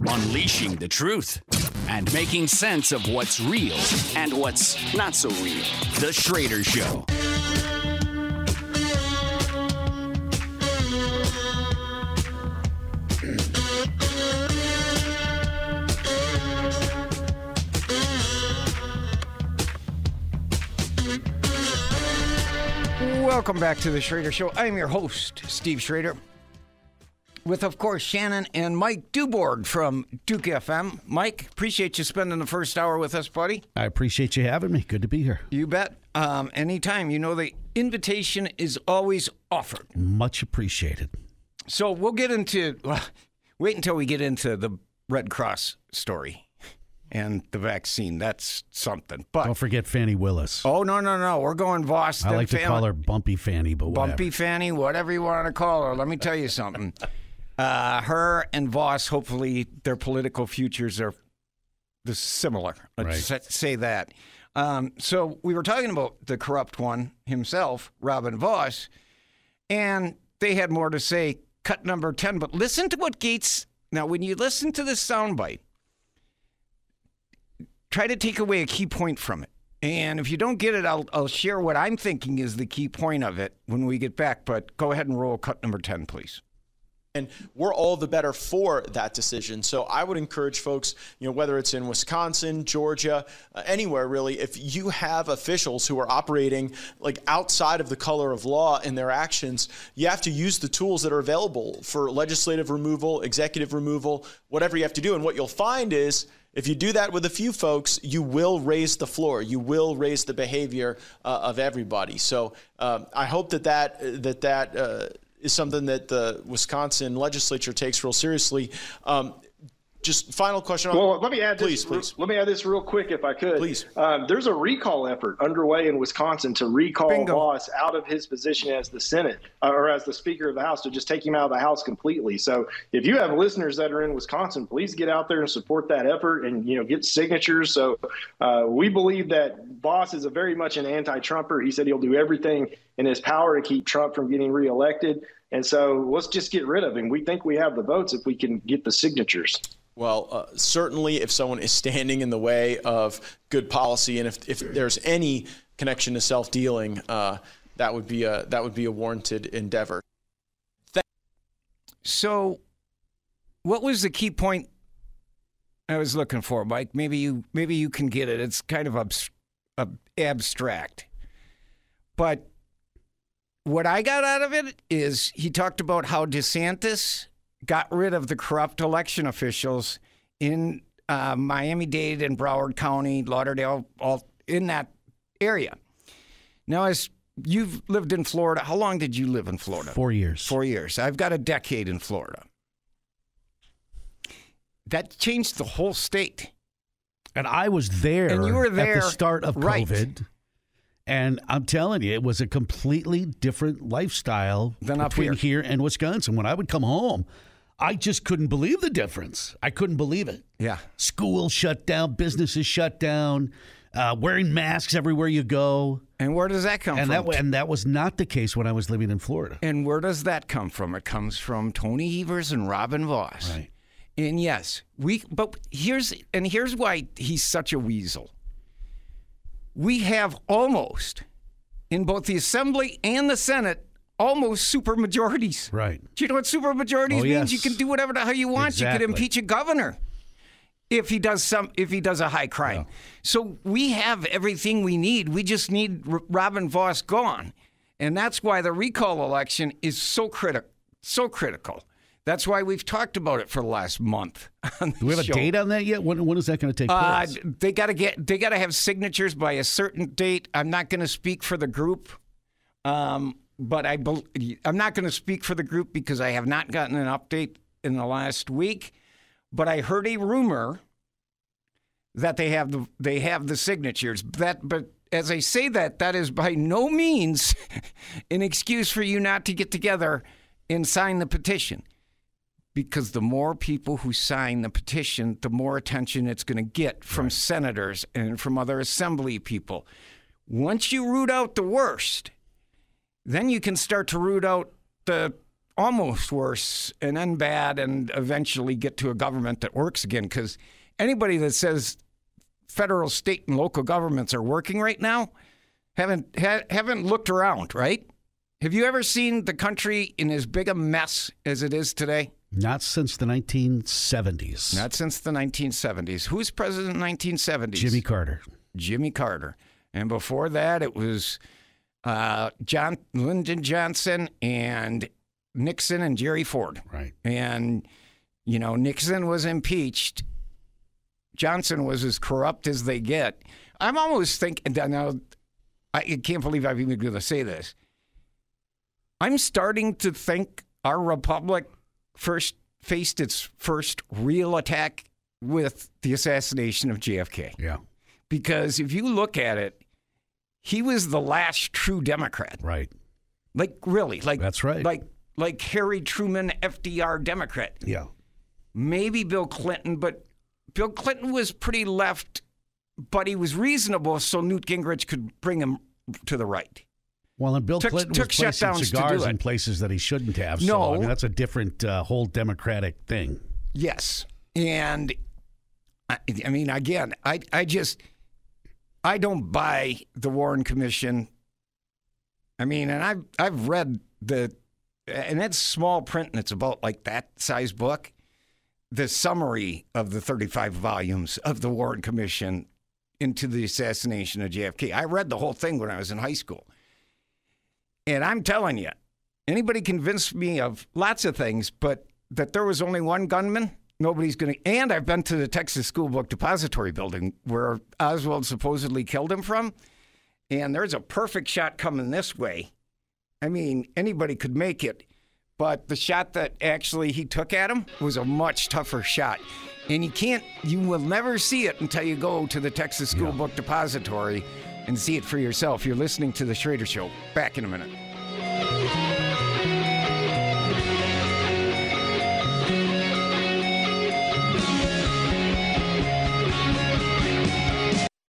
unleashing the truth and making sense of what's real and what's not so real. The Schroeder Show. Welcome back to the Schroeder Show. I'm your host, Steve Schroeder, with, of course, Shannon and Mike Duboard from Duke FM. Mike, appreciate you spending the first hour with us, buddy. I appreciate you having me. Good to be here. You bet. Um, anytime. You know, the invitation is always offered. Much appreciated. So we'll get into, well, wait until we get into the Red Cross story and the vaccine. That's something. But Don't forget Fani Willis. oh no no no, we're going Vos. I like to call her Bumpy Fanny, but whatever. Bumpy Fanny, whatever you want to call her. Let me tell you something. Uh, her and Vos, hopefully, their political futures are the similar. Let's Right. say that. Um, so we were talking about the corrupt one himself, Robin Vos, and they had more to say. Cut number ten, but listen to what Gates. Now, when you listen to this soundbite, try to take away a key point from it. And if you don't get it, I'll, I'll share what I'm thinking is the key point of it when we get back. But go ahead and roll cut number 10, please. And we're all the better for that decision. So I would encourage folks, you know, whether it's in Wisconsin, Georgia, uh, anywhere really, if you have officials who are operating like outside of the color of law in their actions, you have to use the tools that are available for legislative removal, executive removal, whatever you have to do. And what you'll find is if you do that with a few folks, you will raise the floor. You will raise the behavior uh, of everybody. So um, I hope that that that that uh, is something that the Wisconsin legislature takes real seriously. Um, just final question. On, Well, let me add please, this. please. Let me add this real quick, if I could. Please. Um, there's a recall effort underway in Wisconsin to recall Bingo. Vos out of his position as the Senate uh, or as the Speaker of the House to just take him out of the House completely. So, if you have listeners that are in Wisconsin, please get out there and support that effort, and you know get signatures. So, uh, we believe that Vos is a very much an anti-Trumper. He said he'll do everything in his power to keep Trump from getting reelected. And so, let's just get rid of him. We think we have the votes if we can get the signatures. Well, uh, certainly, if someone is standing in the way of good policy, and if, if there's any connection to self dealing, uh, that would be a that would be a warranted endeavor. So, what was the key point I was looking for, Mike? Maybe you maybe you can get it. It's kind of abs- ab- abstract, but what I got out of it is he talked about how DeSantis got rid of the corrupt election officials in uh, Miami-Dade and Broward County, Lauderdale, all in that area. Now, as you've lived in Florida, how long did you live in Florida? Four years. Four years. I've got a decade in Florida. That changed the whole state. And I was there, And you were there, at the start of right. COVID. And I'm telling you, it was a completely different lifestyle Than up between here. here and Wisconsin. When I would come home, I just couldn't believe the difference. I couldn't believe it. Yeah. School shut down, businesses shut down, uh, wearing masks everywhere you go. And where does that come And from? that and that was not the case when I was living in Florida. and where does that come from? It comes from Tony Evers and Robin Vos. Right. And yes, we but here's and here's why he's such a weasel. We have almost in both the assembly and the Senate almost super majorities. Right. Do you know what super majorities Oh, means? You can do whatever the hell you want. You Exactly. could impeach a governor if he does some if he does a high crime. So we have everything we need. We just need Robin Vos gone, and that's why the recall election is so critical. So critical. That's why we've talked about it for the last month. Do we have this a date on that yet? When, when is that going to take Uh, place? they got to get. They got to have signatures by a certain date. I'm not going to speak for the group, um, but I. bel I'm not going to speak for the group because I have not gotten an update in the last week. But I heard a rumor that they have the they have the signatures. That, but as I say that, that is by no means an excuse for you not to get together and sign the petition because the more people who sign the petition, the more attention it's going to get from senators and from other assembly people. Once you root out the worst, then you can start to root out the almost worse and then bad and eventually get to a government that works again. Because anybody that says federal, state, and local governments are working right now haven't ha- haven't looked around, right? Have you ever seen the country in as big a mess as it is today? Not since the 1970s. Not since the 1970s. Who's president in the 1970s? Jimmy Carter. Jimmy Carter. And before that, it was uh, John Lyndon Johnson and Nixon and Jerry Ford. Right. And, you know, Nixon was impeached. Johnson was as corrupt as they get. I'm almost thinking, now, I can't believe I'm even going to say this. I'm starting to think our republic first faced its first real attack with the assassination of JFK. Yeah. Because if you look at it, he was the last true Democrat. Right. Like really, like That's right. Like like Harry Truman, FDR Democrat. Yeah. Maybe Bill Clinton, but Bill Clinton was pretty left, but he was reasonable, so Newt Gingrich could bring him to the right. Well, and Bill Took- Clinton took was placing shutdowns to cigars in places that he shouldn't have. So, No. I mean, that's a different uh, whole Democratic thing. Yes, and I, I mean, again, I I just I don't buy the Warren Commission. I mean, and I've I've read the and it's small print and it's about like that size book. The summary of the 35 volumes of the Warren Commission into the assassination of JFK. I read the whole thing when I was in high school. And I'm telling you, anybody convinced me of lots of things, but that there was only one gunman, nobody's going to. And I've been to the Texas School Book Depository building where Oswald supposedly killed him from. And there's a perfect shot coming this way. I mean, anybody could make it. But the shot that actually he took at him was a much tougher shot. And you can't, you will never see it until you go to the Texas School Book Depository and see it for yourself. You're listening to The Schroeder Show. Back in a minute.